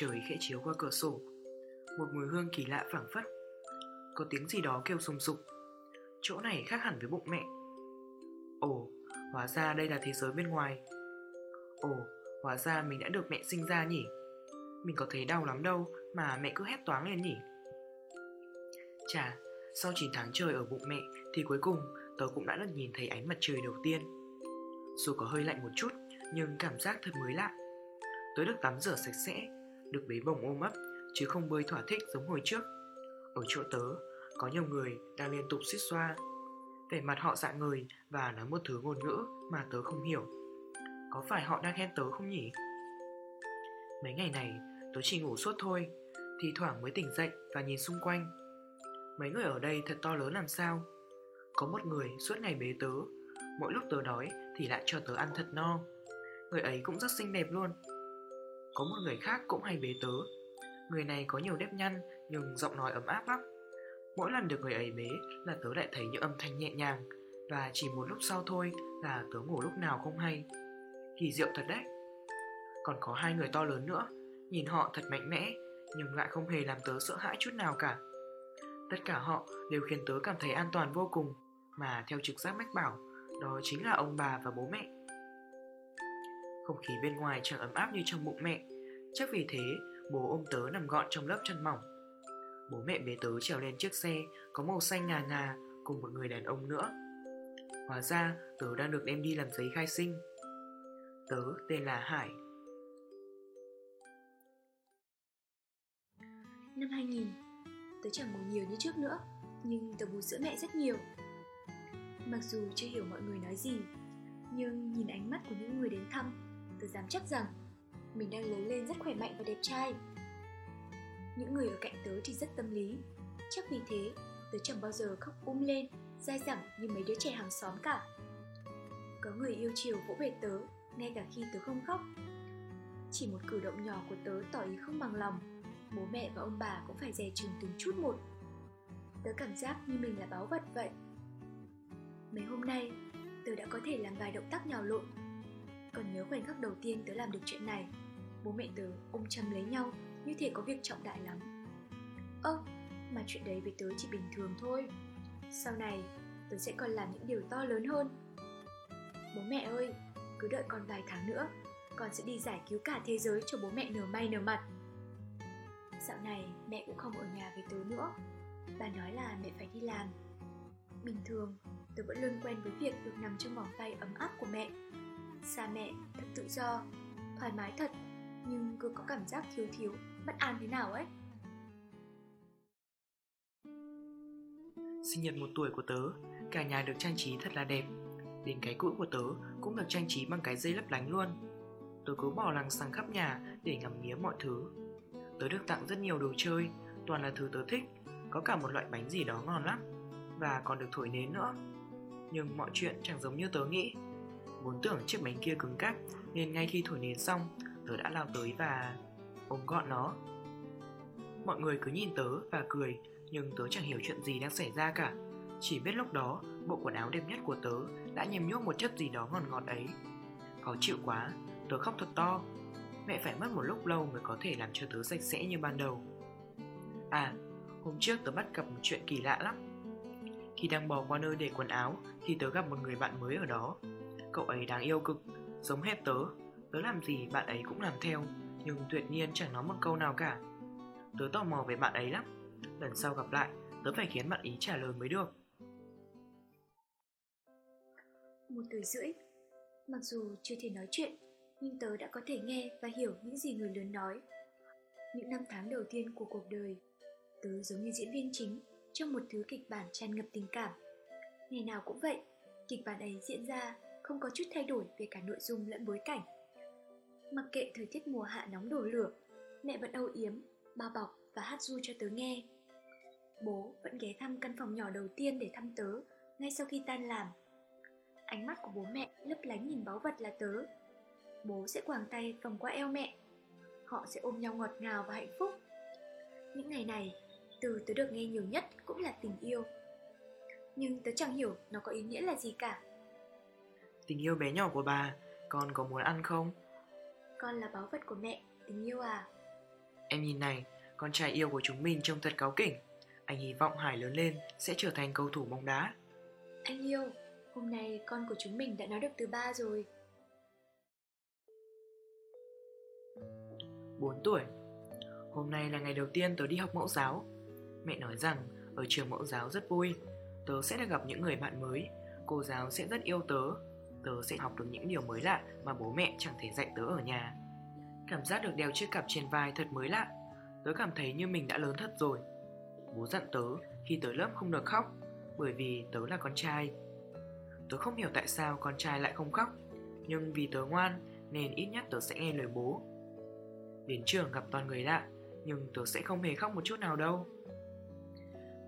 Trời khẽ chiếu qua cửa sổ. Một mùi hương kỳ lạ phảng phất. Có tiếng gì đó kêu sùng sục. Chỗ này khác hẳn với bụng mẹ. Ồ, hóa ra đây là thế giới bên ngoài. Ồ, hóa ra mình đã được mẹ sinh ra nhỉ? Mình có thấy đau lắm đâu mà mẹ cứ hét toáng lên nhỉ? Chà, sau 9 tháng trời ở bụng mẹ thì cuối cùng tớ cũng đã được nhìn thấy ánh mặt trời đầu tiên. Dù có hơi lạnh một chút nhưng cảm giác thật mới lạ. Tớ được tắm rửa sạch sẽ, được bế bồng ôm ấp chứ không bơi thỏa thích giống hồi trước. Ở chỗ tớ, có nhiều người đang liên tục suýt xoa. Vẻ mặt họ dạng người và nói một thứ ngôn ngữ mà tớ không hiểu. Có phải họ đang khen tớ không nhỉ? Mấy ngày này tớ chỉ ngủ suốt thôi Thì thoảng mới tỉnh dậy và nhìn xung quanh. Mấy người ở đây thật to lớn làm sao? Có một người suốt ngày bế tớ Mỗi lúc tớ đói thì lại cho tớ ăn thật no. Người ấy cũng rất xinh đẹp luôn. Có một người khác cũng hay bế tớ. Người này có nhiều nếp nhăn, nhưng giọng nói ấm áp lắm. Mỗi lần được người ấy bế là tớ lại thấy những âm thanh nhẹ nhàng, Và chỉ một lúc sau thôi là tớ ngủ lúc nào không hay. Kỳ diệu thật đấy. Còn có hai người to lớn nữa, Nhìn họ thật mạnh mẽ, Nhưng lại không hề làm tớ sợ hãi chút nào cả. Tất cả họ đều khiến tớ cảm thấy an toàn vô cùng, Mà theo trực giác mách bảo, Đó chính là ông bà và bố mẹ. Không khí bên ngoài chẳng ấm áp như trong bụng mẹ Chắc vì thế bố ôm tớ nằm gọn trong lớp chân mỏng Bố mẹ bế tớ trèo lên chiếc xe có màu xanh ngà ngà cùng một người đàn ông nữa. Hóa ra tớ đang được đem đi làm giấy khai sinh. Tớ tên là Hải. Năm 2000, tớ chẳng buồn nhiều như trước nữa, nhưng tớ bú sữa mẹ rất nhiều. Mặc dù chưa hiểu mọi người nói gì, nhưng nhìn ánh mắt của những người đến thăm, tôi dám chắc rằng mình đang lớn lên rất khỏe mạnh và đẹp trai. Những người ở cạnh tớ thì rất tâm lý, chắc vì thế tớ chẳng bao giờ khóc um lên, dai dẳng như mấy đứa trẻ hàng xóm cả. Có người yêu chiều vỗ về tớ, ngay cả khi tớ không khóc. Chỉ một cử động nhỏ của tớ tỏ ý không bằng lòng, bố mẹ và ông bà cũng phải dè chừng từng chút một. Tớ cảm giác như mình là báu vật vậy. Mấy hôm nay, tớ đã có thể làm vài động tác nhào lộn. Còn nhớ khoảnh khắc đầu tiên tớ làm được chuyện này, bố mẹ tớ ôm chầm lấy nhau như thể có việc trọng đại lắm. Ơ, mà chuyện đấy với tớ chỉ bình thường thôi. Sau này, tớ sẽ còn làm những điều to lớn hơn. Bố mẹ ơi, cứ đợi con vài tháng nữa, con sẽ đi giải cứu cả thế giới cho bố mẹ nở may nở mặt. Dạo này mẹ cũng không ở nhà với tớ nữa Bà nói là mẹ phải đi làm Bình thường tớ vẫn luôn quen với việc được nằm trong vòng tay ấm áp của mẹ Xa mẹ thật tự do, thoải mái thật Nhưng cứ có cảm giác thiếu thiếu, bất an thế nào ấy? Sinh nhật một tuổi của tớ, cả nhà được trang trí thật là đẹp. Đến cái cũi của tớ cũng được trang trí bằng cái dây lấp lánh luôn. Tớ cứ bỏ lằng sang khắp nhà để ngắm nghía mọi thứ. Tớ được tặng rất nhiều đồ chơi, toàn là thứ tớ thích Có cả một loại bánh gì đó ngon lắm Và còn được thổi nến nữa. Nhưng mọi chuyện chẳng giống như tớ nghĩ. Vốn tưởng chiếc bánh kia cứng cáp, Nên ngay khi thổi nến xong, Tớ đã lao tới và ôm gọn nó. Mọi người cứ nhìn tớ và cười, Nhưng tớ chẳng hiểu chuyện gì đang xảy ra cả. Chỉ biết lúc đó, Bộ quần áo đẹp nhất của tớ Đã nhem nhuốc một chất gì đó ngọt ngọt ấy. Khó chịu quá, Tớ khóc thật to. Mẹ phải mất một lúc lâu mới có thể làm cho tớ sạch sẽ như ban đầu. À Hôm trước tớ bắt gặp một chuyện kỳ lạ lắm. Khi đang bò qua nơi để quần áo, Thì tớ gặp một người bạn mới ở đó. Cậu ấy đáng yêu cực, Giống hết tớ. Tớ làm gì bạn ấy cũng làm theo, Nhưng tuyệt nhiên chẳng nói một câu nào cả. Tớ tò mò về bạn ấy lắm. Lần sau gặp lại, Tớ phải khiến bạn ý trả lời mới được. Một tuổi rưỡi. Mặc dù chưa thể nói chuyện, Nhưng tớ đã có thể nghe và hiểu những gì người lớn nói. Những năm tháng đầu tiên của cuộc đời, Tớ giống như diễn viên chính Trong một thứ kịch bản tràn ngập tình cảm. Ngày nào cũng vậy, Kịch bản ấy diễn ra không có chút thay đổi về cả nội dung lẫn bối cảnh. Mặc kệ thời tiết mùa hạ nóng đổ lửa, Mẹ vẫn âu yếm, bao bọc và hát du cho tớ nghe. Bố vẫn ghé thăm căn phòng nhỏ đầu tiên để thăm tớ ngay sau khi tan làm. Ánh mắt của bố mẹ lấp lánh nhìn báu vật là tớ. Bố sẽ quàng tay vòng qua eo mẹ. Họ sẽ ôm nhau ngọt ngào và hạnh phúc. Những ngày này, từ tớ được nghe nhiều nhất cũng là tình yêu. Nhưng tớ chẳng hiểu nó có ý nghĩa là gì cả. Tình yêu bé nhỏ của bà, con có muốn ăn không? Con là báu vật của mẹ, tình yêu à? Em nhìn này, con trai yêu của chúng mình trông thật cáu kỉnh. Anh hy vọng Hải lớn lên sẽ trở thành cầu thủ bóng đá. Anh yêu, hôm nay con của chúng mình đã nói được từ ba rồi. 4 tuổi Hôm nay là ngày đầu tiên tớ đi học mẫu giáo. Mẹ nói rằng ở trường mẫu giáo rất vui. Tớ sẽ được gặp những người bạn mới. Cô giáo sẽ rất yêu tớ. Tớ sẽ học được những điều mới lạ mà bố mẹ chẳng thể dạy tớ ở nhà. Cảm giác được đeo chiếc cặp trên vai thật mới lạ. Tớ cảm thấy như mình đã lớn thật rồi. Bố dặn tớ khi tới lớp không được khóc bởi vì tớ là con trai. Tớ không hiểu tại sao con trai lại không khóc, nhưng vì tớ ngoan nên ít nhất tớ sẽ nghe lời bố. Đến trường gặp toàn người lạ, nhưng tớ sẽ không hề khóc một chút nào đâu.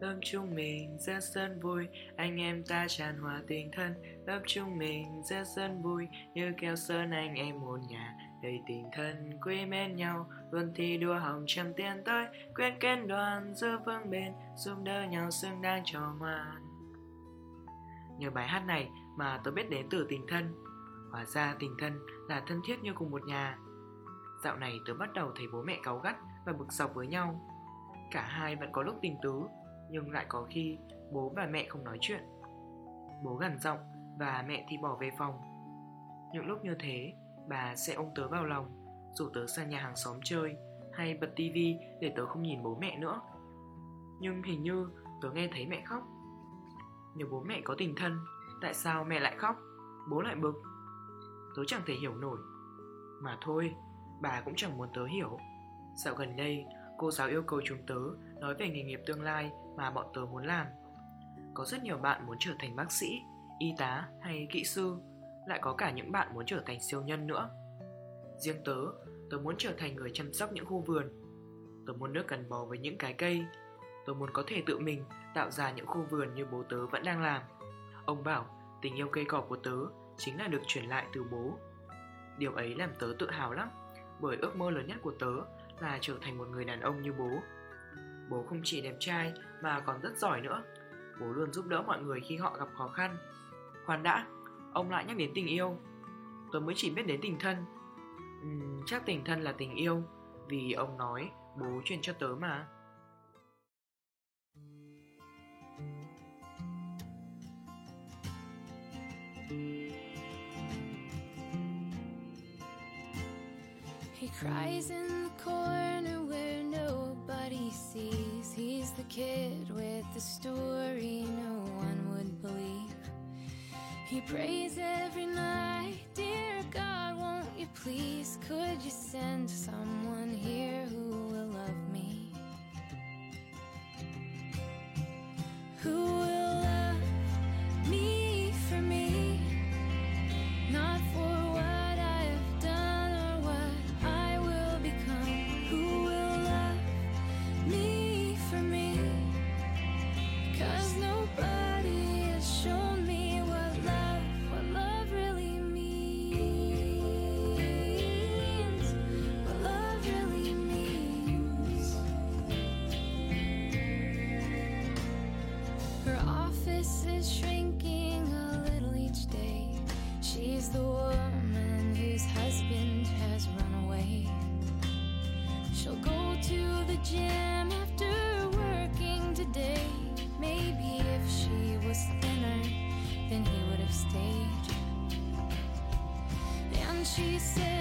Lớp chúng mình rất rất vui, anh em ta tràn hòa tình thân. Lớp chúng mình rất rất vui, như keo sơn anh em một nhà. Đầy tình thân quý mến nhau, luôn thi đua hồng trăm tiến tới. Quyết kết đoàn giữ vững bền, giúp đỡ nhau xứng đáng cho ngoan. Nhờ bài hát này mà tôi biết đến từ tình thân. Hóa ra tình thân là thân thiết như cùng một nhà. Dạo này tớ bắt đầu thấy bố mẹ cáu gắt và bực dọc với nhau. Cả hai vẫn có lúc tình tứ, nhưng lại có khi bố và mẹ không nói chuyện. Bố gằn giọng và mẹ thì bỏ về phòng. Những lúc như thế, bà sẽ ôm tớ vào lòng, rủ tớ sang nhà hàng xóm chơi hay bật tivi để tớ không nhìn bố mẹ nữa. Nhưng hình như tớ nghe thấy mẹ khóc. Nếu bố mẹ có tình thân, tại sao mẹ lại khóc, bố lại bực? Tớ chẳng thể hiểu nổi. Mà thôi, bà cũng chẳng muốn tớ hiểu. Dạo gần đây, cô giáo yêu cầu chúng tớ nói về nghề nghiệp tương lai mà bọn tớ muốn làm. Có rất nhiều bạn muốn trở thành bác sĩ, y tá hay kỹ sư, lại có cả những bạn muốn trở thành siêu nhân nữa. Riêng tớ, tớ muốn trở thành người chăm sóc những khu vườn. Tớ muốn nước gắn bó với những cái cây. Tớ muốn có thể tự mình tạo ra những khu vườn như bố tớ vẫn đang làm. Ông bảo tình yêu cây cỏ của tớ chính là được truyền lại từ bố. Điều ấy làm tớ tự hào lắm, bởi ước mơ lớn nhất của tớ là trở thành một người đàn ông như bố. Bố không chỉ đẹp trai mà còn rất giỏi nữa. Bố luôn giúp đỡ mọi người khi họ gặp khó khăn. Khoan đã, ông lại nhắc đến tình yêu. Tớ mới chỉ biết đến tình thân. Uhm, chắc tình thân là tình yêu, vì ông nói bố truyền cho tớ mà. He cries in the corner where sees. He's the kid with the story no one would believe. He prays every night, Dear God, won't you please? Could you send someone here who will love me? Who will shrinking a little each day. She's the woman whose husband has run away. She'll go to the gym after working today. Maybe if she was thinner, then he would have stayed. And she says,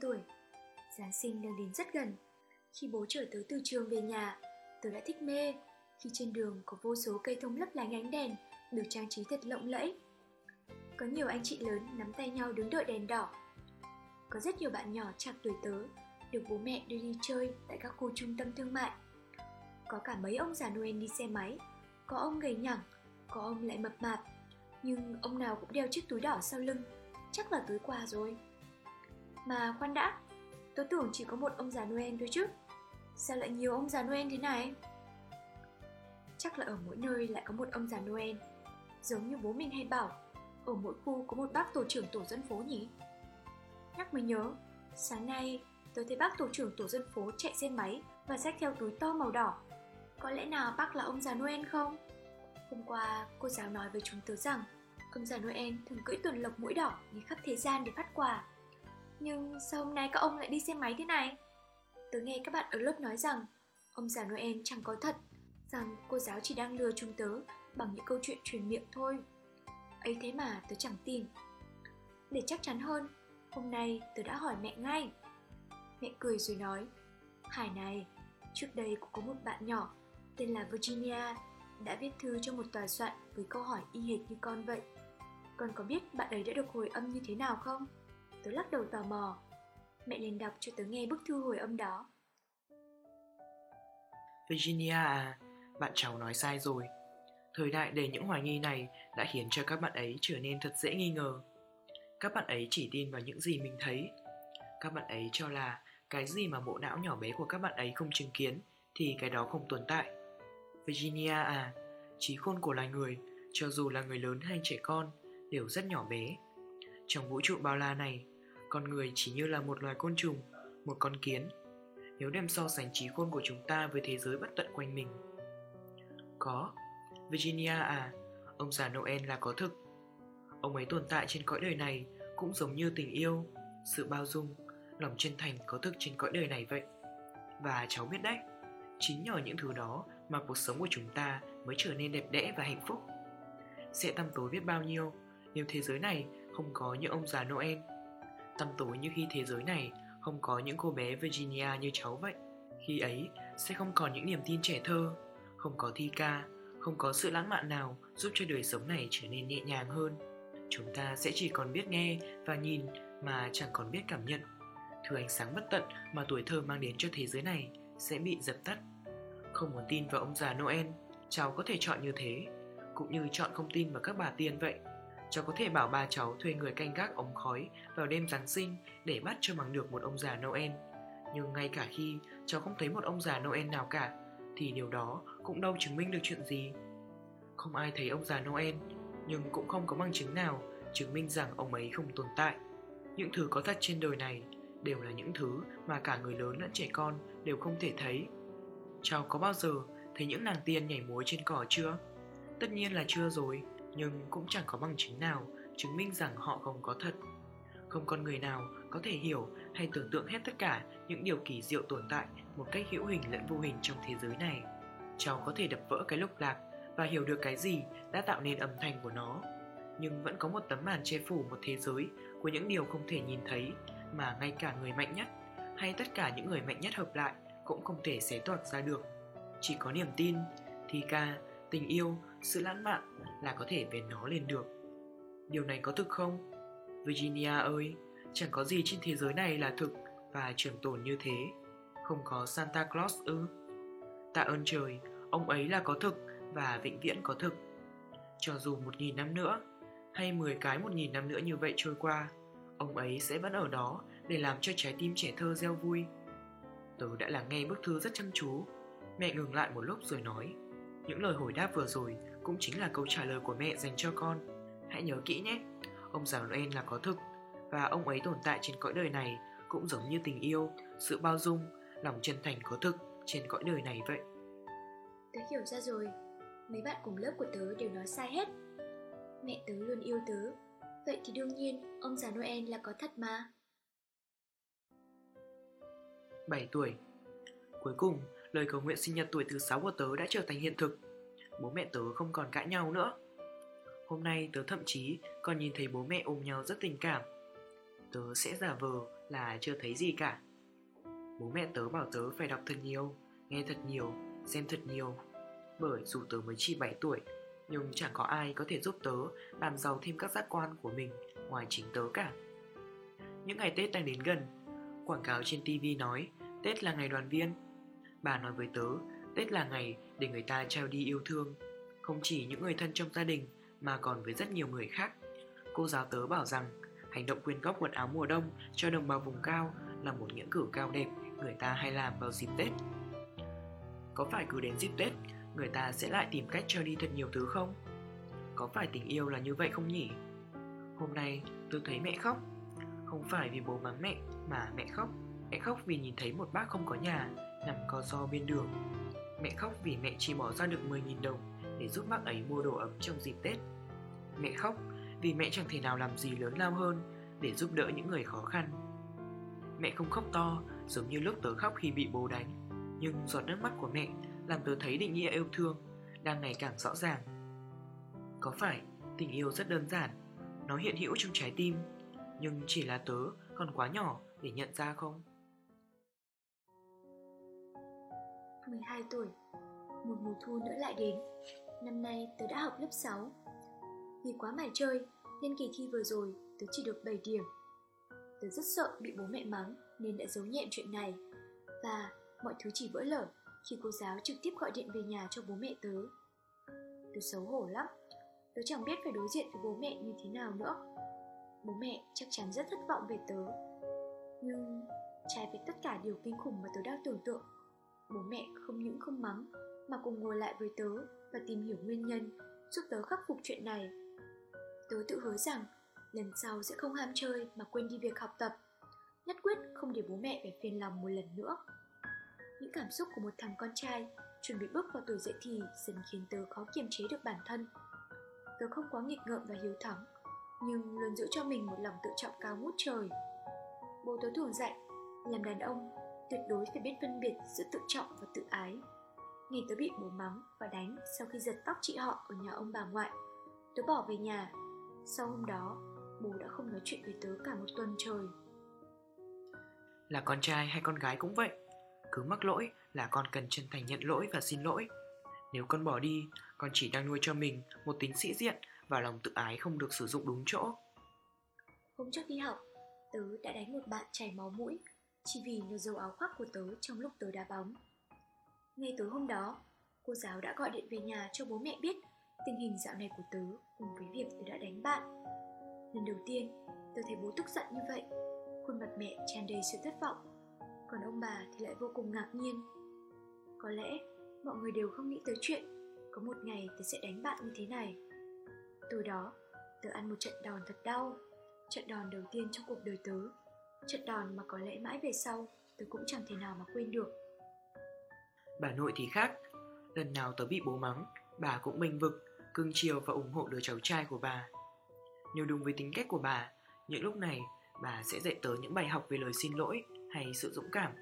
tuổi. Giáng sinh đang đến rất gần. Khi bố trở tới từ trường về nhà, Tớ đã thích mê. Khi trên đường có vô số cây thông lấp lánh ánh đèn, Được trang trí thật lộng lẫy. Có nhiều anh chị lớn nắm tay nhau đứng đợi đèn đỏ. Có rất nhiều bạn nhỏ chạc tuổi tớ, Được bố mẹ đưa đi chơi tại các khu trung tâm thương mại. Có cả mấy ông già Noel đi xe máy, Có ông gầy nhẳng, Có ông lại mập mạp. Nhưng ông nào cũng đeo chiếc túi đỏ sau lưng. Chắc là túi quà rồi. Mà khoan đã, Tớ tưởng chỉ có một ông già Noel thôi chứ. Sao lại nhiều ông già Noel thế này? Chắc là ở mỗi nơi lại có một ông già Noel. Giống như bố mình hay bảo, Ở mỗi khu có một bác tổ trưởng tổ dân phố nhỉ? Nhắc mới nhớ, Sáng nay tớ thấy bác tổ trưởng tổ dân phố chạy xe máy Và xách theo túi to màu đỏ. Có lẽ nào bác là ông già Noel không? Hôm qua cô giáo nói với chúng tớ rằng, Ông già Noel thường cưỡi tuần lộc mũi đỏ đi khắp thế gian để phát quà. Nhưng sao hôm nay các ông lại đi xe máy thế này? Tớ nghe các bạn ở lớp nói rằng Ông già Noel chẳng có thật Rằng cô giáo chỉ đang lừa chúng tớ Bằng những câu chuyện truyền miệng thôi ấy thế mà tớ chẳng tin Để chắc chắn hơn Hôm nay tớ đã hỏi mẹ ngay Mẹ cười rồi nói Hải này, trước đây cũng có một bạn nhỏ Tên là Virginia Đã viết thư cho một tòa soạn Với câu hỏi y hệt như con vậy Con có biết bạn ấy đã được hồi âm như thế nào không? Tớ lắc đầu tò mò Mẹ liền đọc cho tớ nghe bức thư hồi âm đó Virginia à, bạn cháu nói sai rồi. Thời đại đầy những hoài nghi này đã khiến cho các bạn ấy trở nên thật dễ nghi ngờ. Các bạn ấy chỉ tin vào những gì mình thấy. Các bạn ấy cho là cái gì mà bộ não nhỏ bé của các bạn ấy không chứng kiến thì cái đó không tồn tại. Virginia à, trí khôn của loài người, cho dù là người lớn hay trẻ con, đều rất nhỏ bé. Trong vũ trụ bao la này, con người chỉ như là một loài côn trùng, một con kiến. Nếu đem so sánh trí khôn của chúng ta với thế giới bất tận quanh mình. Có, Virginia à, ông già Noel là có thực. Ông ấy tồn tại trên cõi đời này cũng giống như tình yêu, sự bao dung, lòng chân thành có thực trên cõi đời này vậy. Và cháu biết đấy, chính nhờ những thứ đó mà cuộc sống của chúng ta mới trở nên đẹp đẽ và hạnh phúc. Sẽ tăm tối biết bao nhiêu nếu thế giới này không có những ông già Noel. Tăm tối như khi thế giới này không có những cô bé Virginia như cháu vậy. Khi ấy sẽ không còn những niềm tin trẻ thơ, không có thi ca, không có sự lãng mạn nào giúp cho đời sống này trở nên nhẹ nhàng hơn. Chúng ta sẽ chỉ còn biết nghe và nhìn mà chẳng còn biết cảm nhận. Thứ ánh sáng bất tận mà tuổi thơ mang đến cho thế giới này sẽ bị dập tắt. Không muốn tin vào ông già Noel, cháu có thể chọn như thế, cũng như chọn không tin vào các bà tiên vậy. Cháu có thể bảo ba cháu thuê người canh gác ống khói vào đêm Giáng sinh để bắt cho bằng được một ông già Noel. Nhưng ngay cả khi cháu không thấy một ông già Noel nào cả, thì điều đó cũng đâu chứng minh được chuyện gì. Không ai thấy ông già Noel, nhưng cũng không có bằng chứng nào chứng minh rằng ông ấy không tồn tại. Những thứ có thật trên đời này đều là những thứ mà cả người lớn lẫn trẻ con đều không thể thấy. Cháu có bao giờ thấy những nàng tiên nhảy múa trên cỏ chưa? Tất nhiên là chưa rồi, nhưng cũng chẳng có bằng chứng nào chứng minh rằng họ không có thật. Không con người nào có thể hiểu hay tưởng tượng hết tất cả những điều kỳ diệu tồn tại một cách hữu hình lẫn vô hình trong thế giới này. Cháu có thể đập vỡ cái lục lạc và hiểu được cái gì đã tạo nên âm thanh của nó. Nhưng vẫn có một tấm màn che phủ một thế giới của những điều không thể nhìn thấy mà ngay cả người mạnh nhất hay tất cả những người mạnh nhất hợp lại cũng không thể xé toạc ra được. Chỉ có niềm tin, thi ca, tình yêu, sự lãng mạn là có thể về nó lên được. Điều này có thực không? Virginia ơi, chẳng có gì trên thế giới này là thực và trường tồn như thế. Không có Santa Claus ư? Tạ ơn trời, ông ấy là có thực và vĩnh viễn có thực. Cho dù một nghìn năm nữa, hay mười cái một nghìn năm nữa như vậy trôi qua, ông ấy sẽ vẫn ở đó để làm cho trái tim trẻ thơ reo vui. Tớ đã lắng nghe bức thư rất chăm chú. Mẹ ngừng lại một lúc rồi nói, những lời hồi đáp vừa rồi cũng chính là câu trả lời của mẹ dành cho con. Hãy nhớ kỹ nhé, ông già Noel là có thực và ông ấy tồn tại trên cõi đời này cũng giống như tình yêu, sự bao dung, lòng chân thành có thực trên cõi đời này vậy. Tớ hiểu ra rồi. Mấy bạn cùng lớp của tớ đều nói sai hết. Mẹ tớ luôn yêu tớ. Vậy thì đương nhiên ông già Noel là có thật mà. 7 tuổi. Cuối cùng, lời cầu nguyện sinh nhật tuổi thứ 6 của tớ đã trở thành hiện thực. Bố mẹ tớ không còn cãi nhau nữa. Hôm nay tớ thậm chí còn nhìn thấy bố mẹ ôm nhau rất tình cảm. Tớ sẽ giả vờ là chưa thấy gì cả. Bố mẹ tớ bảo tớ phải đọc thật nhiều, nghe thật nhiều, xem thật nhiều. Bởi dù tớ mới chỉ 7 tuổi, nhưng chẳng có ai có thể giúp tớ làm giàu thêm các giác quan của mình ngoài chính tớ cả. Những ngày Tết đang đến gần, quảng cáo trên TV nói Tết là ngày đoàn viên. Bà nói với tớ, Tết là ngày để người ta trao đi yêu thương, không chỉ những người thân trong gia đình mà còn với rất nhiều người khác. Cô giáo tớ bảo rằng hành động quyên góp quần áo mùa đông cho đồng bào vùng cao là một nghĩa cử cao đẹp người ta hay làm vào dịp Tết. Có phải cứ đến dịp Tết, người ta sẽ lại tìm cách cho đi thật nhiều thứ không? Có phải tình yêu là như vậy không nhỉ? Hôm nay tôi thấy mẹ khóc Không phải vì bố mắng mẹ mà mẹ khóc Mẹ khóc vì nhìn thấy một bác không có nhà Nằm co do bên đường. Mẹ khóc vì mẹ chỉ bỏ ra được 10.000 đồng Để giúp bác ấy mua đồ ấm trong dịp Tết. Mẹ khóc vì mẹ chẳng thể nào làm gì lớn lao hơn Để giúp đỡ những người khó khăn. Mẹ không khóc to, giống như lúc tớ khóc khi bị bố đánh. Nhưng giọt nước mắt của mẹ làm tớ thấy định nghĩa yêu thương Đang ngày càng rõ ràng. Có phải tình yêu rất đơn giản, Nó hiện hữu trong trái tim, Nhưng chỉ là tớ còn quá nhỏ để nhận ra không? 12 tuổi. Một mùa thu nữa lại đến. Năm nay tớ đã học lớp 6 Vì quá mải chơi, Nên kỳ thi vừa rồi tớ chỉ được 7 điểm. Tớ rất sợ bị bố mẹ mắng Nên đã giấu nhẹm chuyện này. Và mọi thứ chỉ vỡ lở Khi cô giáo trực tiếp gọi điện về nhà cho bố mẹ tớ. Tớ xấu hổ lắm. Tớ chẳng biết phải đối diện với bố mẹ như thế nào nữa. Bố mẹ chắc chắn rất thất vọng về tớ. Nhưng trái với tất cả điều kinh khủng mà tớ đang tưởng tượng Bố mẹ không những không mắng, Mà cùng ngồi lại với tớ Và tìm hiểu nguyên nhân Giúp tớ khắc phục chuyện này. Tớ tự hứa rằng Lần sau sẽ không ham chơi mà quên đi việc học tập, Nhất quyết không để bố mẹ phải phiền lòng một lần nữa. Những cảm xúc của một thằng con trai Chuẩn bị bước vào tuổi dậy thì Dần khiến tớ khó kiềm chế được bản thân. Tớ không quá nghịch ngợm và hiếu thắng, Nhưng luôn giữ cho mình một lòng tự trọng cao ngút trời. Bố tớ thường dạy, Làm đàn ông tuyệt đối phải biết phân biệt giữa tự trọng và tự ái. Ngày tớ bị bố mắng và đánh sau khi giật tóc chị họ ở nhà ông bà ngoại Tớ bỏ về nhà. Sau hôm đó, bố đã không nói chuyện với tớ cả một tuần trời. Là con trai hay con gái cũng vậy. Cứ mắc lỗi là con cần chân thành nhận lỗi và xin lỗi. Nếu con bỏ đi, con chỉ đang nuôi cho mình một tính sĩ diện và lòng tự ái không được sử dụng đúng chỗ. Hôm trước đi học, tớ đã đánh một bạn chảy máu mũi chỉ vì nó dấu áo khoác của tớ trong lúc tớ đá bóng. Ngay tối hôm đó, cô giáo đã gọi điện về nhà cho bố mẹ biết tình hình dạo này của tớ cùng với việc tớ đã đánh bạn. Lần đầu tiên, tớ thấy bố tức giận như vậy, khuôn mặt mẹ tràn đầy sự thất vọng, còn ông bà thì lại vô cùng ngạc nhiên. Có lẽ mọi người đều không nghĩ tới chuyện có một ngày tớ sẽ đánh bạn như thế này. Từ đó, tớ ăn một trận đòn thật đau, trận đòn đầu tiên trong cuộc đời tớ Trận đòn mà có lẽ mãi về sau Tớ cũng chẳng thể nào mà quên được. Bà nội thì khác. Lần nào tớ bị bố mắng Bà cũng bênh vực, cưng chiều và ủng hộ đứa cháu trai của bà. Nếu đúng với tính cách của bà Những lúc này bà sẽ dạy tớ những bài học về lời xin lỗi hay sự dũng cảm.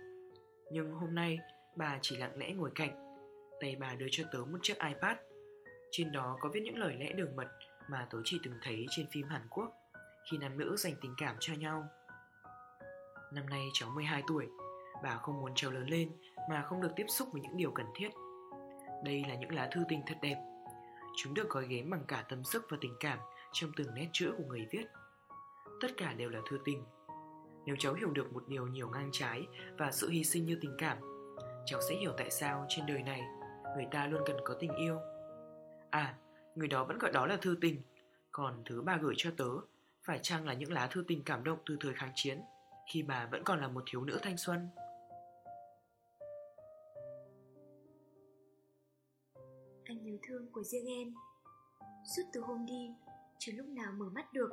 Nhưng hôm nay bà chỉ lặng lẽ ngồi cạnh Tay bà đưa cho tớ một chiếc iPad. Trên đó có viết những lời lẽ đường mật mà tớ chỉ từng thấy trên phim Hàn Quốc Khi nam nữ dành tình cảm cho nhau. Năm nay cháu 12 tuổi, bà không muốn cháu lớn lên mà không được tiếp xúc với những điều cần thiết. Đây là những lá thư tình thật đẹp. Chúng được gói ghém bằng cả tâm sức và tình cảm trong từng nét chữ của người viết. Tất cả đều là thư tình. Nếu cháu hiểu được một điều nhiều ngang trái và sự hy sinh như tình cảm, cháu sẽ hiểu tại sao trên đời này người ta luôn cần có tình yêu. À, người đó vẫn gọi đó là thư tình, còn thứ bà gửi cho tớ phải chăng là những lá thư tình cảm động từ thời kháng chiến khi bà vẫn còn là một thiếu nữ thanh xuân. Anh nhớ thương của riêng em. Suốt từ hôm đi, chưa lúc nào mở mắt được.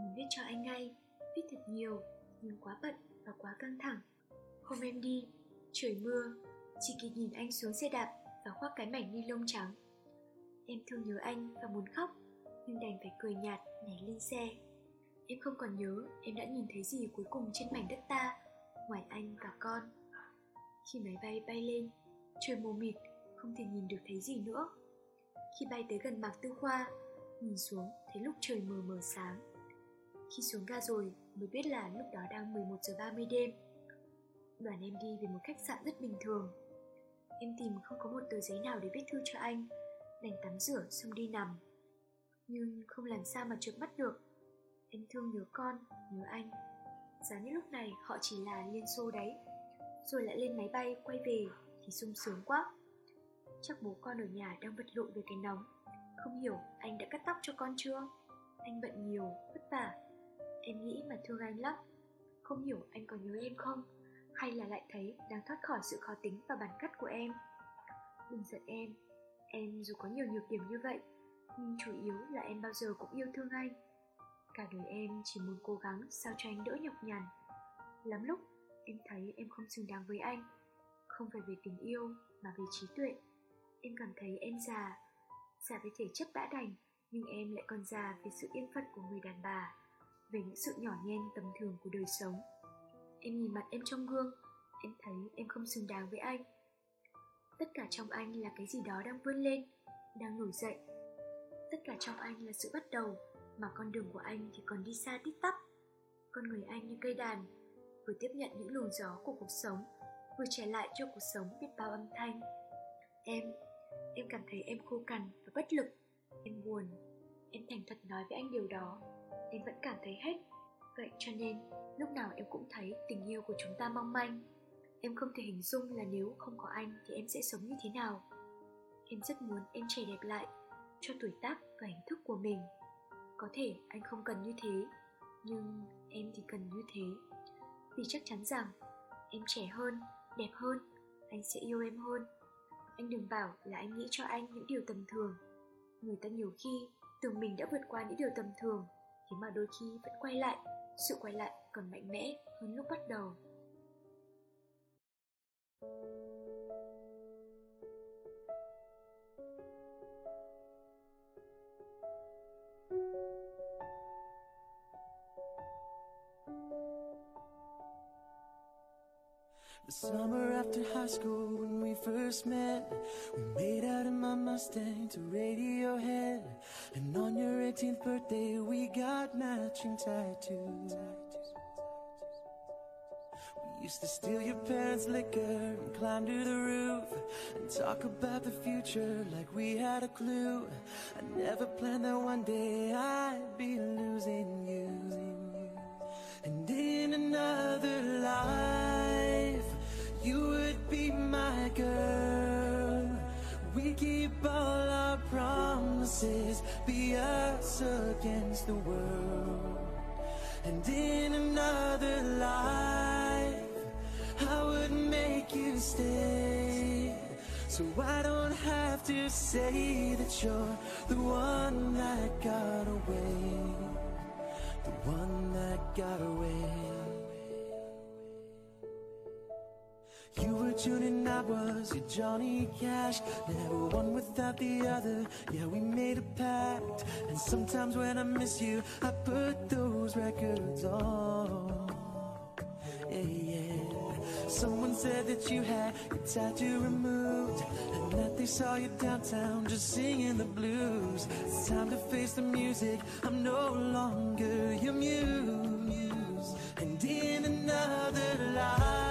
Muốn viết cho anh ngay, viết thật nhiều Nhưng quá bận và quá căng thẳng. Hôm em đi, trời mưa Chỉ kịp nhìn anh xuống xe đạp và khoác cái mảnh ni lông trắng. Em thương nhớ anh và muốn khóc Nhưng đành phải cười nhạt nhảy lên xe. Em không còn nhớ em đã nhìn thấy gì cuối cùng trên mảnh đất ta Ngoài anh và con Khi máy bay bay lên Trời mù mịt Không thể nhìn được thấy gì nữa Khi bay tới gần mạc tư khoa Nhìn xuống thấy lúc trời mờ mờ sáng Khi xuống ga rồi mới biết là lúc đó đang 11 giờ 30 đêm. Đoàn em đi về một khách sạn rất bình thường. Em tìm không có một tờ giấy nào để viết thư cho anh, đành tắm rửa xong đi nằm. Nhưng không làm sao mà chợp mắt được. Em thương nhớ con, nhớ anh. Giá như lúc này họ chỉ là liên xô đấy. Rồi lại lên máy bay quay về thì sung sướng quá. Chắc bố con ở nhà đang vật lộn về cái nóng. Không hiểu anh đã cắt tóc cho con chưa? Anh bận nhiều, vất vả. Em nghĩ mà thương anh lắm. Không hiểu anh có nhớ em không? Hay là lại thấy đang thoát khỏi sự khó tính và bản cắt của em? Đừng giận em. Em dù có nhiều nhược điểm như vậy, nhưng chủ yếu là em bao giờ cũng yêu thương anh. Cả đời em chỉ muốn cố gắng sao cho anh đỡ nhọc nhằn. Lắm lúc em thấy em không xứng đáng với anh. Không phải về tình yêu mà về trí tuệ. Em cảm thấy em già, già về thể chất đã đành, nhưng em lại còn già về sự yên phận của người đàn bà về những sự nhỏ nhen tầm thường của đời sống em nhìn mặt em trong gương em thấy em không xứng đáng với anh tất cả trong anh là cái gì đó đang vươn lên đang nổi dậy tất cả trong anh là sự bắt đầu mà con đường của anh thì còn đi xa tít tắp. Con người anh như cây đàn, vừa tiếp nhận những luồng gió của cuộc sống, vừa trả lại cho cuộc sống biết bao âm thanh. Em em cảm thấy em khô cằn và bất lực. Em buồn, em thành thật nói với anh điều đó. Em vẫn cảm thấy hết. Vậy cho nên, lúc nào em cũng thấy tình yêu của chúng ta mong manh. Em không thể hình dung là nếu không có anh thì em sẽ sống như thế nào. Em rất muốn em trẻ đẹp lại, cho tuổi tác và hình thức của mình có thể anh không cần như thế, nhưng em thì cần như thế. Vì chắc chắn rằng, em trẻ hơn, đẹp hơn, anh sẽ yêu em hơn. Anh đừng bảo là anh nghĩ cho anh những điều tầm thường. Người ta nhiều khi tưởng mình đã vượt qua những điều tầm thường, thế mà đôi khi vẫn quay lại, sự quay lại còn mạnh mẽ hơn lúc bắt đầu. Summer after high school when we first met We made out in my Mustang to Radiohead. And on your 18th birthday we got matching tattoos. We used to steal your parents' liquor and climb to the roof And talk about the future like we had a clue. I never planned that one day I'd be losing you. And in another life You would be my girl. We keep all our promises. Be us against the world. And in another life I would make you stay. So I don't have to say that you're the one that got away. The one that got away You were tuning, I was your Johnny Cash. Never one without the other. Yeah, we made a pact. And sometimes when I miss you I put those records on. Yeah, yeah. Someone said that you had your tattoo removed And that they saw you downtown just singing the blues. It's time to face the music. I'm no longer your muse. And in another life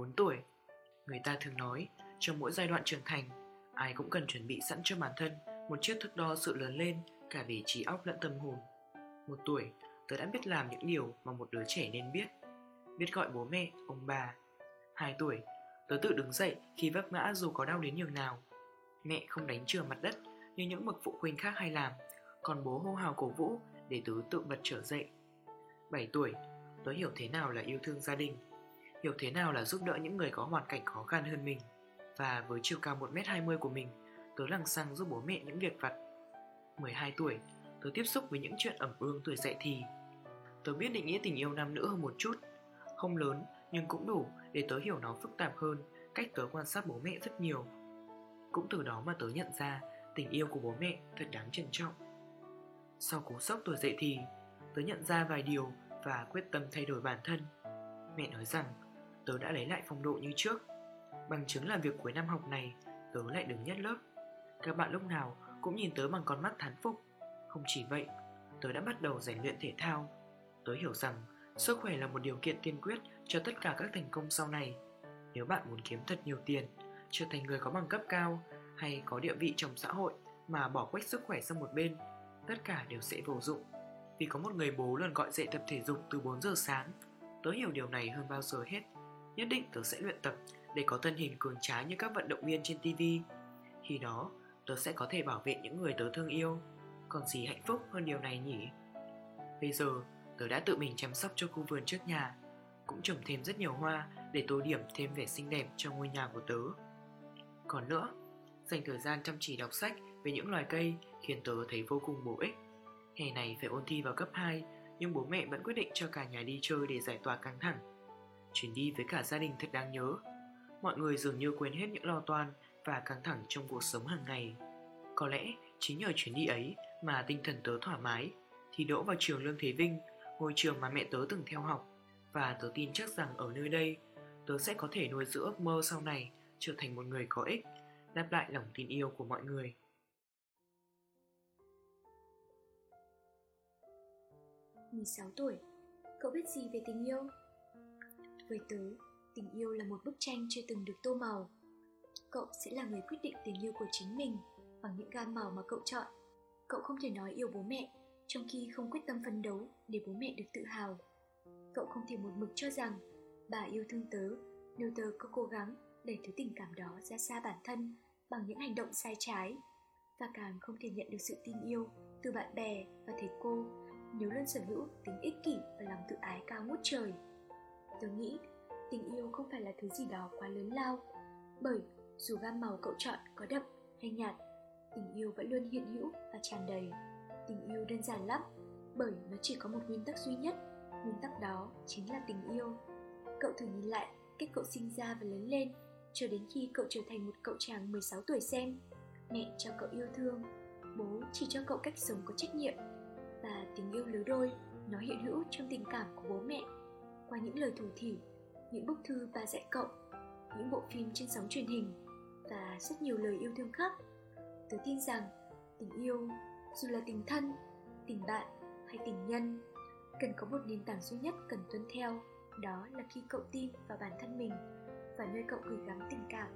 14 tuổi Người ta thường nói, trong mỗi giai đoạn trưởng thành, ai cũng cần chuẩn bị sẵn cho bản thân một chiếc thước đo sự lớn lên cả về trí óc lẫn tâm hồn. Một tuổi, tớ đã biết làm những điều mà một đứa trẻ nên biết. Biết gọi bố mẹ, ông bà. Hai tuổi, tớ tự đứng dậy khi vấp ngã dù có đau đến nhường nào. Mẹ không đánh chừa mặt đất như những bậc phụ huynh khác hay làm, còn bố hô hào cổ vũ để tớ tự bật trở dậy. 7 tuổi, tớ hiểu thế nào là yêu thương gia đình, hiểu thế nào là giúp đỡ những người có hoàn cảnh khó khăn hơn mình. Và với chiều cao 1m20 của mình, tớ lằng xăng giúp bố mẹ những việc vặt. 12 tuổi, tớ tiếp xúc với những chuyện ẩm ương tuổi dậy thì. Tớ biết định nghĩa tình yêu nam nữ hơn một chút, không lớn nhưng cũng đủ để tớ hiểu nó phức tạp hơn cách tớ quan sát bố mẹ rất nhiều. Cũng từ đó mà tớ nhận ra tình yêu của bố mẹ thật đáng trân trọng. Sau cú sốc tuổi dậy thì, tớ nhận ra vài điều và quyết tâm thay đổi bản thân. Mẹ nói rằng tớ đã lấy lại phong độ như trước. Bằng chứng là việc cuối năm học này, tớ lại đứng nhất lớp. Các bạn lúc nào cũng nhìn tớ bằng con mắt thán phục. Không chỉ vậy, tớ đã bắt đầu rèn luyện thể thao. Tớ hiểu rằng sức khỏe là một điều kiện tiên quyết cho tất cả các thành công sau này. Nếu bạn muốn kiếm thật nhiều tiền, trở thành người có bằng cấp cao hay có địa vị trong xã hội mà bỏ quách sức khỏe sang một bên, tất cả đều sẽ vô dụng. Vì có một người bố luôn gọi dậy tập thể dục từ 4 giờ sáng, tớ hiểu điều này hơn bao giờ hết. Nhất định tớ sẽ luyện tập để có thân hình cường tráng như các vận động viên trên TV. Khi đó, tớ sẽ có thể bảo vệ những người tớ thương yêu. Còn gì hạnh phúc hơn điều này nhỉ? Bây giờ, tớ đã tự mình chăm sóc cho khu vườn trước nhà, cũng trồng thêm rất nhiều hoa để tô điểm thêm vẻ xinh đẹp cho ngôi nhà của tớ. Còn nữa, dành thời gian chăm chỉ đọc sách về những loài cây khiến tớ thấy vô cùng bổ ích. Hè này phải ôn thi vào cấp 2, nhưng bố mẹ vẫn quyết định cho cả nhà đi chơi để giải tỏa căng thẳng. Chuyến đi với cả gia đình thật đáng nhớ. Mọi người dường như quên hết những lo toan và căng thẳng trong cuộc sống hàng ngày. Có lẽ chính nhờ chuyến đi ấy mà tinh thần tớ thoải mái, thì đỗ vào trường Lương Thế Vinh, ngôi trường mà mẹ tớ từng theo học. Và tớ tin chắc rằng ở nơi đây, tớ sẽ có thể nuôi dưỡng ước mơ sau này trở thành một người có ích, đáp lại lòng tin yêu của mọi người. Mười sáu tuổi, cậu biết gì về tình yêu? Với tớ, tình yêu là một bức tranh chưa từng được tô màu. Cậu sẽ là người quyết định tình yêu của chính mình bằng những gam màu mà cậu chọn. Cậu không thể nói yêu bố mẹ trong khi không quyết tâm phấn đấu để bố mẹ được tự hào. Cậu không thể một mực cho rằng bà yêu thương tớ nếu tớ có cố gắng đẩy thứ tình cảm đó ra xa bản thân bằng những hành động sai trái và càng không thể nhận được sự tin yêu từ bạn bè và thầy cô nếu luôn sở hữu tính ích kỷ và lòng tự ái cao ngút trời. Tớ nghĩ tình yêu không phải là thứ gì đó quá lớn lao. Bởi dù gam màu cậu chọn có đậm hay nhạt, tình yêu vẫn luôn hiện hữu và tràn đầy. Tình yêu đơn giản lắm, bởi nó chỉ có một nguyên tắc duy nhất. Nguyên tắc đó chính là tình yêu. Cậu thử nhìn lại cách cậu sinh ra và lớn lên cho đến khi cậu trở thành một cậu chàng 16 tuổi xem. Mẹ cho cậu yêu thương, bố chỉ cho cậu cách sống có trách nhiệm. Và tình yêu lứa đôi, nó hiện hữu trong tình cảm của bố mẹ qua những lời thủ thỉ, những bức thư ba dạy cậu, những bộ phim trên sóng truyền hình và rất nhiều lời yêu thương khác. Tớ tin rằng tình yêu, dù là tình thân, tình bạn hay tình nhân, cần có một nền tảng duy nhất cần tuân theo, đó là khi cậu tin vào bản thân mình và nơi cậu gửi gắm tình cảm.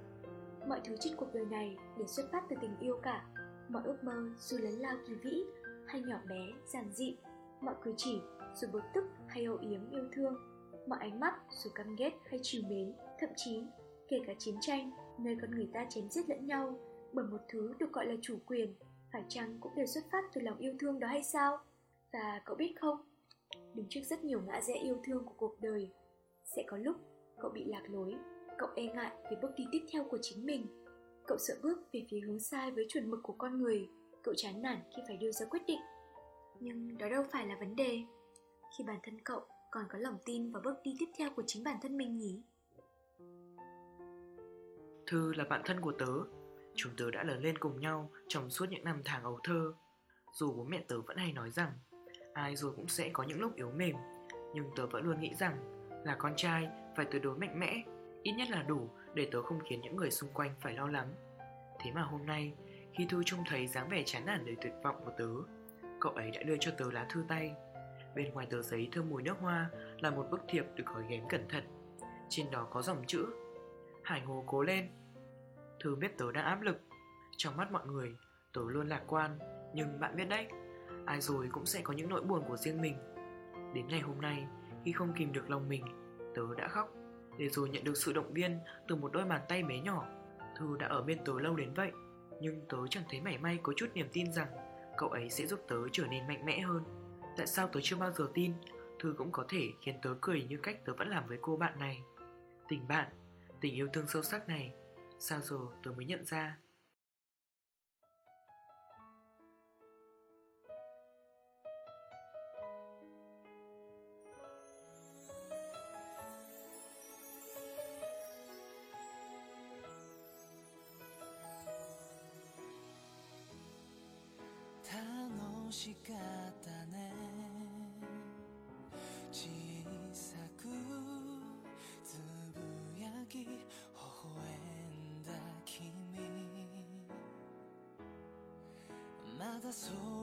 Mọi thứ trên cuộc đời này đều xuất phát từ tình yêu cả. Mọi ước mơ dù lớn lao kỳ vĩ hay nhỏ bé, giản dị, mọi cử chỉ dù bực tức hay âu yếm yêu thương mọi ánh mắt, dù căm ghét hay trìu mến, thậm chí kể cả chiến tranh, nơi con người ta chém giết lẫn nhau bởi một thứ được gọi là chủ quyền, phải chăng cũng đều xuất phát từ lòng yêu thương đó hay sao? Và cậu biết không? Đứng trước rất nhiều ngã rẽ yêu thương của cuộc đời, sẽ có lúc cậu bị lạc lối, cậu e ngại về bước đi tiếp theo của chính mình. Cậu sợ bước về phía hướng sai với chuẩn mực của con người, cậu chán nản khi phải đưa ra quyết định. Nhưng đó đâu phải là vấn đề. Khi bản thân cậu còn có lòng tin vào bước đi tiếp theo của chính bản thân mình nhỉ? Thư là bạn thân của tớ. Chúng tớ đã lớn lên cùng nhau trong suốt những năm tháng ấu thơ. Dù bố mẹ tớ vẫn hay nói rằng, Ai rồi cũng sẽ có những lúc yếu mềm. Nhưng tớ vẫn luôn nghĩ rằng Là con trai phải tuyệt đối mạnh mẽ, Ít nhất là đủ để tớ không khiến những người xung quanh phải lo lắng. Thế mà hôm nay, Khi Thư trông thấy dáng vẻ chán nản đầy tuyệt vọng của tớ, Cậu ấy đã đưa cho tớ lá thư tay. Bên ngoài tờ giấy thơm mùi nước hoa Là một bức thiệp được gói ghém cẩn thận. Trên đó có dòng chữ, Hải Ngô cố lên. Thư biết tớ đang áp lực. Trong mắt mọi người, Tớ luôn lạc quan. Nhưng bạn biết đấy, Ai rồi cũng sẽ có những nỗi buồn của riêng mình. Đến ngày hôm nay, Khi không kìm được lòng mình, Tớ đã khóc. Để rồi nhận được sự động viên Từ một đôi bàn tay bé nhỏ, Thư đã ở bên tớ lâu đến vậy. Nhưng tớ chẳng thấy mảy may có chút niềm tin rằng Cậu ấy sẽ giúp tớ trở nên mạnh mẽ hơn. Tại sao tớ chưa bao giờ tin? Thư cũng có thể khiến tớ cười như cách tớ vẫn làm với cô bạn này. Tình bạn, Tình yêu thương sâu sắc này. Sao giờ tớ mới nhận ra? まだそば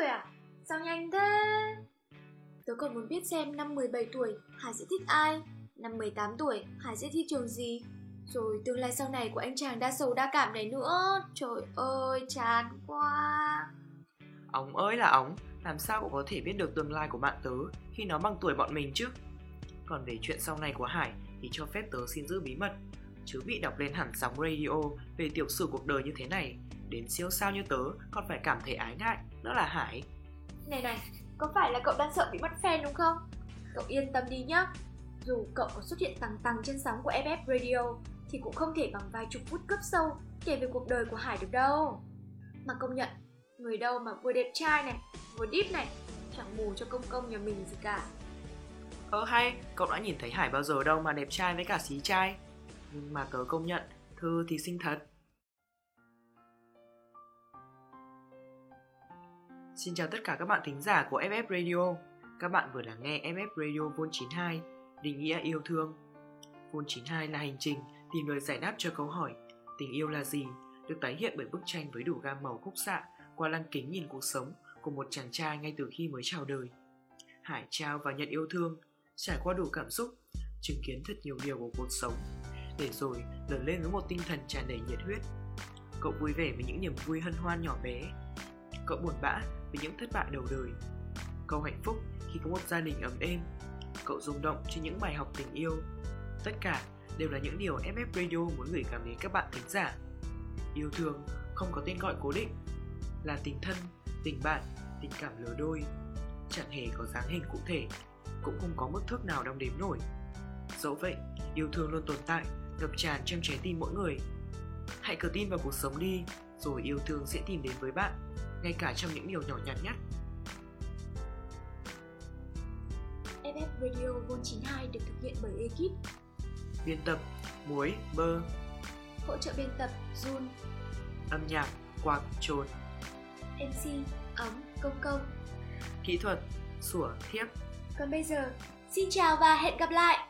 Rồi à? Sao nhanh thế? Tớ còn muốn biết xem năm 17 tuổi Hải sẽ thích ai? Năm 18 tuổi Hải sẽ thi trường gì? Rồi tương lai sau này của anh chàng đa sầu đa cảm này nữa. Trời ơi chán quá. Ống ơi là ống, làm sao cậu có thể biết được tương lai của bạn tớ khi nó bằng tuổi bọn mình chứ? Còn về chuyện sau này của Hải thì cho phép tớ xin giữ bí mật. Chứ bị đọc lên hẳn sóng radio về tiểu sử cuộc đời như thế này Đến siêu sao như tớ còn phải cảm thấy ái ngại, đó là Hải. Này này, có phải là cậu đang sợ bị mất fan đúng không? Cậu yên tâm đi nhá. Dù cậu có xuất hiện tằng tằng trên sóng của FF Radio Thì cũng không thể bằng vài chục phút cấp sâu kể về cuộc đời của Hải được đâu. Mà công nhận, người đâu mà vừa đẹp trai này, vừa deep này Chẳng bù cho công công nhà mình gì cả. Ơ hay, cậu đã nhìn thấy Hải bao giờ đâu mà đẹp trai với cả xí trai. Nhưng mà tớ công nhận, Thư thì xinh thật Xin chào tất cả các bạn thính giả của FF Radio Các bạn vừa lắng nghe FF Radio Vol 92 Định nghĩa yêu thương Vol 92 là hành trình tìm lời giải đáp cho câu hỏi Tình yêu là gì? Được tái hiện bởi bức tranh với đủ gam màu khúc xạ qua lăng kính nhìn cuộc sống của một chàng trai ngay từ khi mới chào đời Hải trao và nhận yêu thương trải qua đủ cảm xúc, chứng kiến thật nhiều điều của cuộc sống, để rồi lớn lên với một tinh thần tràn đầy nhiệt huyết. Cậu vui vẻ với những niềm vui hân hoan nhỏ bé. Cậu buồn bã với những thất bại đầu đời. Cậu hạnh phúc khi có một gia đình ấm êm. Cậu rung động trên những bài học tình yêu. Tất cả đều là những điều FF Radio muốn gửi cảm đến các bạn thính giả. Yêu thương không có tên gọi cố định, là tình thân, tình bạn, tình cảm lứa đôi, chẳng hề có dáng hình cụ thể cũng không có mức thước nào đong đếm nổi. Dẫu vậy, yêu thương luôn tồn tại, ngập tràn trong trái tim mỗi người. Hãy cứ tin vào cuộc sống đi, rồi yêu thương sẽ tìm đến với bạn, ngay cả trong những điều nhỏ nhặt nhất. FF Radio Vol 92 được thực hiện bởi ekip Biên tập, muối, bơ, Hỗ trợ biên tập Jun, âm nhạc, quạt, trồn, MC Ấm, Công Công kỹ thuật, sủa, thiếp. Còn bây giờ, xin chào và hẹn gặp lại!